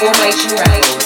Formation Records.